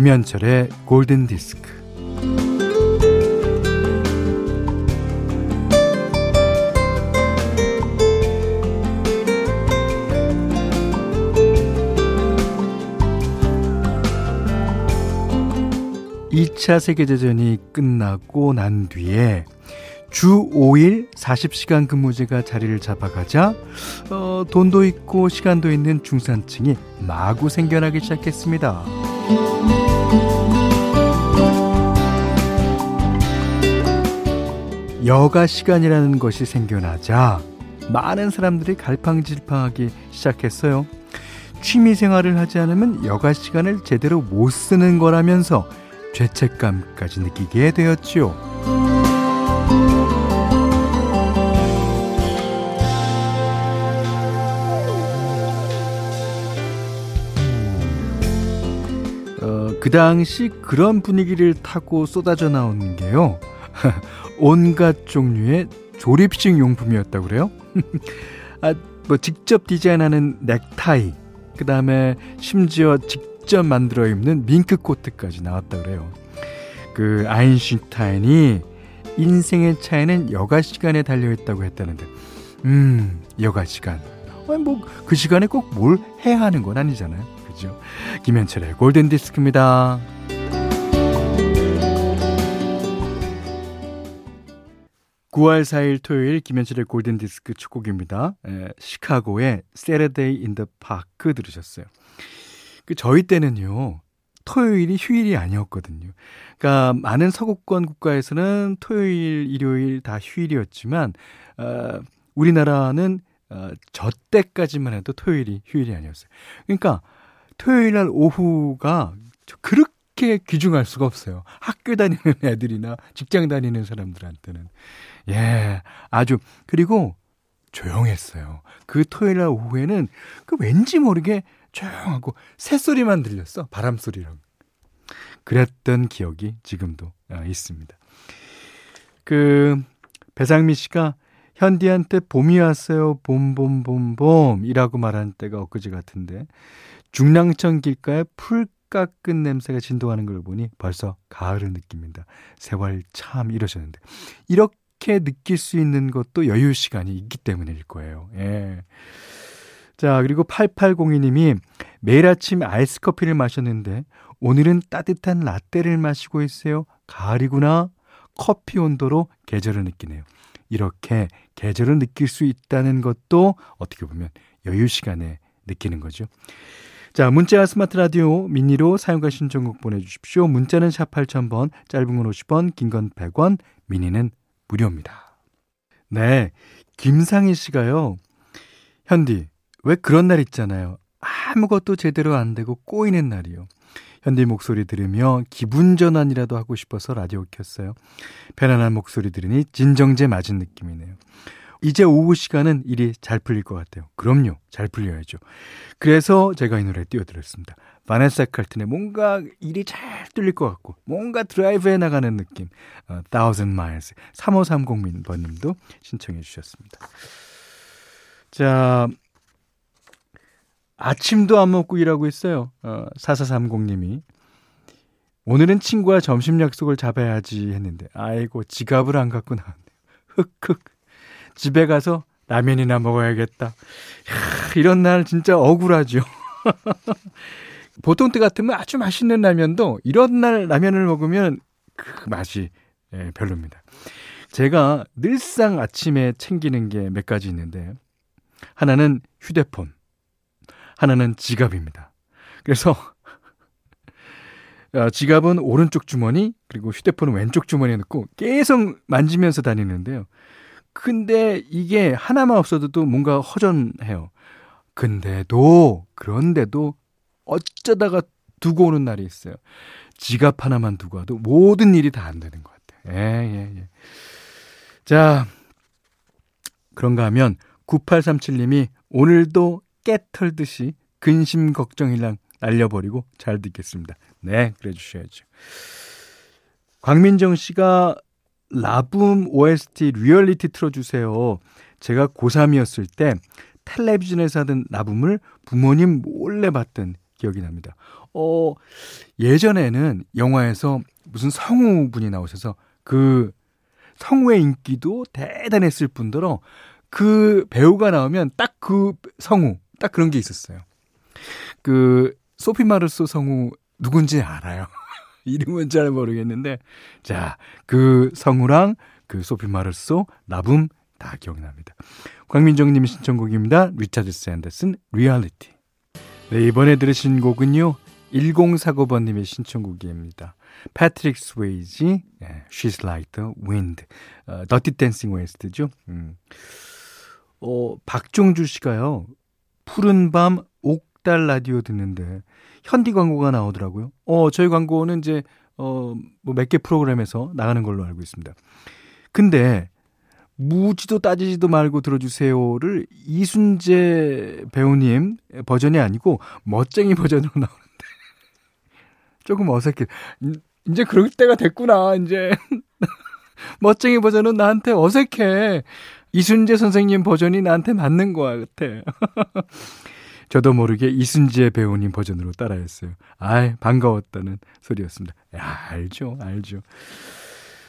김현철의 골든 디스크. (2차) 세계대전이 끝나고 난 뒤에 주 5일 40시간 근무제가 자리를 잡아가자 어, 돈도 있고 시간도 있는 중산층이 마구 생겨나기 시작했습니다. 여가 시간이라는 것이 생겨나자 많은 사람들이 갈팡질팡하기 시작했어요. 취미 생활을 하지 않으면 여가 시간을 제대로 못 쓰는 거라면서 죄책감까지 느끼게 되었지요. 그 당시 그런 분위기를 타고 쏟아져 나오는 게요. 온갖 종류의 조립식 용품이었다고 그래요. 아, 뭐 직접 디자인하는 넥타이, 그 다음에 심지어 직접 만들어 입는 밍크 코트까지 나왔다 그래요. 그 아인슈타인이 인생의 차이는 여가 시간에 달려 있다고 했다는데, 음, 여가 시간. 아니 뭐그 시간에 꼭 뭘 해야 하는 건 아니잖아요. 거죠. 김현철의 골든 디스크입니다. 9월 4일 토요일 김현철의 골든 디스크 첫 곡입니다. 에, 시카고의 Saturday in the Park 들으셨어요. 그 저희 때는요. 토요일이 휴일이 아니었거든요. 그러니까 많은 서구권 국가에서는 토요일, 일요일 다 휴일이었지만 어, 우리나라는 어, 저 때까지만 해도 토요일이 휴일이 아니었어요. 그러니까 토요일 날 오후가 그렇게 귀중할 수가 없어요. 학교 다니는 애들이나 직장 다니는 사람들한테는. 예, 아주, 그리고 조용했어요. 그 토요일 날 오후에는 그 왠지 모르게 조용하고 새소리만 들렸어. 바람 소리랑. 그랬던 기억이 지금도 아, 있습니다. 그, 배상미 씨가 현디한테 봄이 왔어요. 봄, 봄, 봄, 봄. 이라고 말한 때가 엊그제 같은데. 중랑천 길가에 풀 깎은 냄새가 진동하는 걸 보니 벌써 가을을 느낍니다. 세월 참 이러셨는데. 이렇게 느낄 수 있는 것도 여유 시간이 있기 때문일 거예요. 예. 자, 그리고 8802님이 매일 아침 아이스 커피를 마셨는데 오늘은 따뜻한 라떼를 마시고 있어요. 가을이구나. 커피 온도로 계절을 느끼네요. 이렇게 계절을 느낄 수 있다는 것도 어떻게 보면 여유 시간에 느끼는 거죠. 자, 문자와 스마트 라디오 미니로 사용과 신청곡 보내주십시오. 문자는 샵 8000번, 짧은 건 50원, 긴 건 100원, 미니는 무료입니다. 네, 김상희 씨가요. 현디, 왜 그런 날 있잖아요. 아무것도 제대로 안 되고 꼬이는 날이요. 현디 목소리 들으며 기분 전환이라도 하고 싶어서 라디오 켰어요. 편안한 목소리 들으니 진정제 맞은 느낌이네요. 이제 오후 시간은 일이 잘 풀릴 것 같아요. 그럼요. 잘 풀려야죠. 그래서 제가 이 노래 띄워드렸습니다. 바네사 칼튼의 뭔가 일이 잘 뚫릴 것 같고 뭔가 드라이브에 나가는 느낌. 어, Thousand Miles 3530번님도 신청해 주셨습니다. 자 아침도 안 먹고 일하고 있어요. 어, 4430님이 오늘은 친구와 점심 약속을 잡아야지 했는데 아이고 지갑을 안 갖고 나왔네요. 흑흑 집에 가서 라면이나 먹어야겠다. 야, 이런 날 진짜 억울하죠. 보통 때 같으면 아주 맛있는 라면도 이런 날 라면을 먹으면 그 맛이 예, 별로입니다. 제가 늘상 아침에 챙기는 게 몇 가지 있는데 하나는 휴대폰, 하나는 지갑입니다. 그래서 어, 지갑은 오른쪽 주머니 그리고 휴대폰은 왼쪽 주머니에 넣고 계속 만지면서 다니는데요. 근데 이게 하나만 없어도 또 뭔가 허전해요. 근데도, 그런데도 어쩌다가 두고 오는 날이 있어요. 지갑 하나만 두고 와도 모든 일이 다 안 되는 것 같아요. 예, 예, 예. 자, 그런가 하면 9837님이 오늘도 깨털듯이 근심 걱정이랑 날려버리고 잘 듣겠습니다. 네, 그래 주셔야죠. 광민정 씨가 라붐 OST 리얼리티 틀어주세요. 제가 고3이었을 때 텔레비전에서 하던 라붐을 부모님 몰래 봤던 기억이 납니다. 어, 예전에는 영화에서 무슨 성우분이 나오셔서 그 성우의 인기도 대단했을 뿐더러 그 배우가 나오면 딱 그 성우, 딱 그런 게 있었어요. 그 소피 마르소 성우 누군지 알아요. 이름은 잘 모르겠는데 자, 그 성우랑 그 소피 마르소 La Boum 다 기억납니다. 광민정 님 신청곡입니다. 리차드 샌더슨 리얼리티. 네, 이번에 들으신 곡은요. 1049번 님의 신청곡입니다. 패트릭 스웨이지 네, She's Like the Wind. 어, Dirty Dancing OST죠. 음. 어, 박종주 씨가요. 푸른 밤 옥달 라디오 듣는데 현디 광고가 나오더라고요. 어, 저희 광고는 이제 어, 뭐 몇 개 프로그램에서 나가는 걸로 알고 있습니다. 근데 무지도 따지지도 말고 들어주세요를 이순재 배우님 버전이 아니고 멋쟁이 버전으로 나오는데 조금 어색해. 이제 그럴 때가 됐구나. 이제 멋쟁이 버전은 나한테 어색해. 이순재 선생님 버전이 나한테 맞는 거 같아. 저도 모르게 이순재 배우님 버전으로 따라했어요. 아이, 반가웠다는 소리였습니다. 야, 알죠, 알죠.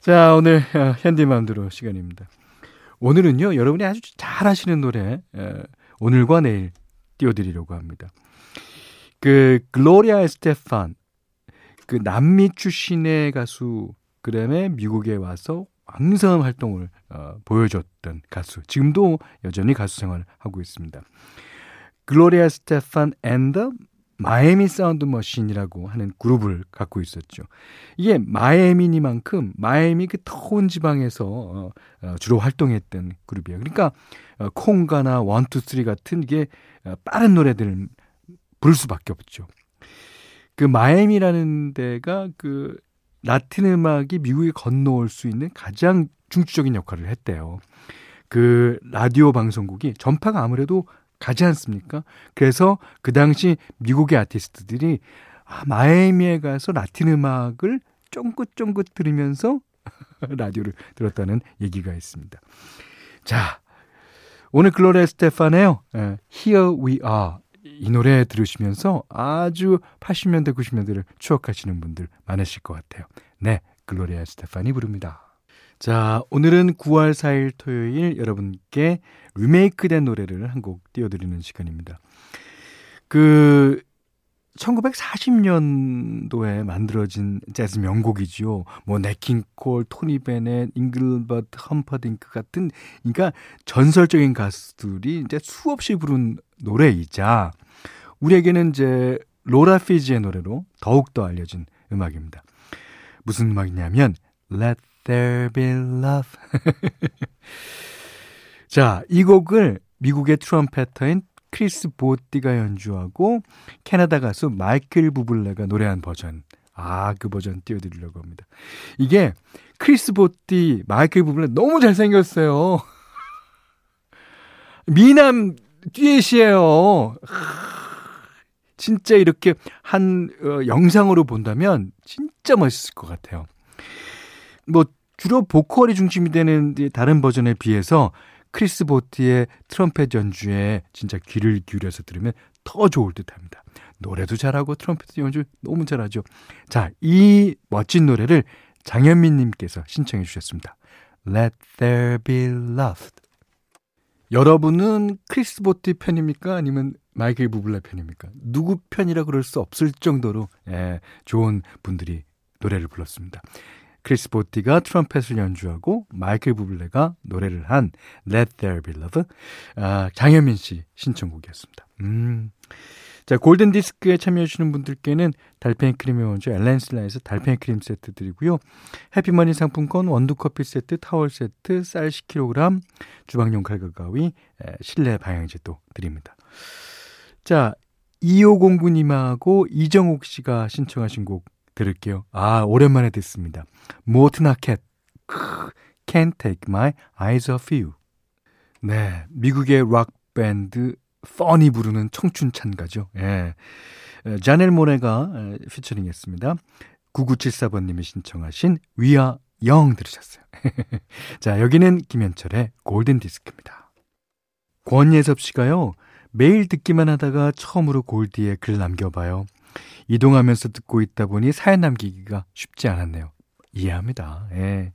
자, 오늘 어, 현디맘대로 시간입니다. 오늘은요, 여러분이 아주 잘 하시는 노래, 오늘과 내일 띄워드리려고 합니다. 그, 글로리아 에스테판, 그 남미 출신의 가수, 그 다음에 미국에 와서 왕성한 활동을 어, 보여줬던 가수. 지금도 여전히 가수 생활을 하고 있습니다. 글로리아 스테판 앤더 마이애미 사운드 머신이라고 하는 그룹을 갖고 있었죠. 이게 마이애미니만큼 마이애미 그 더운 지방에서 어, 어, 주로 활동했던 그룹이에요. 그러니까 어, Conga나 One Two Three 같은 이게 어, 빠른 노래들을 부를 수밖에 없죠. 그 마이애미라는 데가 그 라틴 음악이 미국에 건너올 수 있는 가장 중추적인 역할을 했대요. 그 라디오 방송국이 전파가 아무래도 가지 않습니까? 그래서 그 당시 미국의 아티스트들이 아, 마이애미에 가서 라틴 음악을 쫑긋쫑긋 들으면서 라디오를 들었다는 얘기가 있습니다. 자, 오늘 글로레 스테파네요. Here We Are. 이 노래 들으시면서 아주 80년대, 90년대를 추억하시는 분들 많으실 것 같아요. 네, 글로리아 에스테판이 부릅니다. 자, 오늘은 9월 4일 토요일 여러분께 리메이크된 노래를 한 곡 띄워드리는 시간입니다. 그 1940년도에 만들어진 재즈 명곡이죠. 뭐 냇 킹 콜, 토니 베넷, 잉글버트 험퍼딩크 같은 그러니까 전설적인 가수들이 이제 수없이 부른 노래이자 우리에게는 이제 로라 피지의 노래로 더욱 더 알려진 음악입니다. 무슨 음악이냐면 Let There Be Love. 자, 이 곡을 미국의 trumpeter인 크리스 보띠가 연주하고 캐나다 가수 마이클 부블레가 노래한 버전. 아, 그 버전 띄워드리려고 합니다. 이게 크리스 보띠, 마이클 부블레 너무 잘생겼어요. 미남 듀엣이에요. 진짜 이렇게 한 어, 영상으로 본다면 진짜 멋있을 것 같아요. 뭐 주로 보컬이 중심이 되는 다른 버전에 비해서 크리스 보티의 트럼펫 연주에 진짜 귀를 기울여서 들으면 더 좋을 듯 합니다. 노래도 잘하고 트럼펫 연주 너무 잘하죠. 자, 이 멋진 노래를 장현민 님께서 신청해 주셨습니다. Let there be love. 여러분은 크리스 보티 편입니까? 아니면 마이클 부블레 편입니까? 누구 편이라 그럴 수 없을 정도로 예, 좋은 분들이 노래를 불렀습니다. 크리스 보티가 트럼펫을 연주하고 마이클 부블레가 노래를 한 Let There Be Love 아, 장현민 씨 신청곡이었습니다. 음. 자, 골든 디스크에 참여해 주시는 분들께는 달팽이 크림의 원조 엘렌실라에서 달팽이 크림 세트 드리고요. 해피머니 상품권 원두 커피 세트, 타월 세트, 쌀 10kg, 주방용 칼과 가위, 실내 방향제도 드립니다. 자, 2509님하고 이정옥 씨가 신청하신 곡 들을게요. 아, 오랜만에 듣습니다. 모트나켓. Can't take my eyes off you. 네. 미국의 락 밴드 펀이 부르는 청춘 찬가죠. 예. 자넬 모네가 피처링 했습니다. 9974번님이 신청하신 위아 영 들으셨어요. 자, 여기는 김현철의 골든 디스크입니다. 권예섭 씨가요. 매일 듣기만 하다가 처음으로 골디에 글 남겨봐요. 이동하면서 듣고 있다 보니 사연 남기기가 쉽지 않았네요. 이해합니다. 예.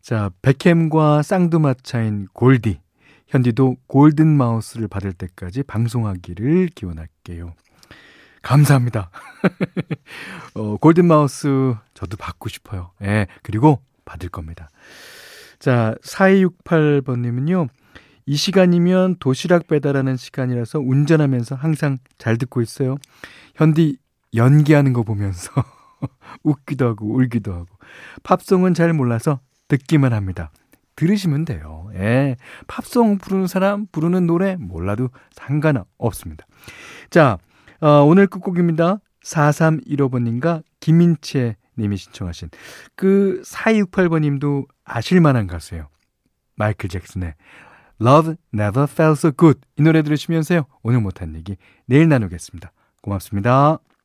자, 백햄과 쌍두마차인 골디. 현디도 골든 마우스를 받을 때까지 방송하기를 기원할게요. 감사합니다. 어, 골든 마우스 저도 받고 싶어요. 예. 그리고 받을 겁니다. 자, 4268번님은요. 이 시간이면 도시락 배달하는 시간이라서 운전하면서 항상 잘 듣고 있어요. 현디 연기하는 거 보면서 웃기도 하고 울기도 하고 팝송은 잘 몰라서 듣기만 합니다. 들으시면 돼요. 예. 팝송 부르는 사람, 부르는 노래 몰라도 상관없습니다. 자, 어, 오늘 끝곡입니다. 4315번님과 김민채 님이 신청하신 그 4268번 님도 아실만한 가수예요. 마이클 잭슨의 Love Never Felt So Good 이 노래 들으시면서요. 오늘 못한 얘기 내일 나누겠습니다. 고맙습니다.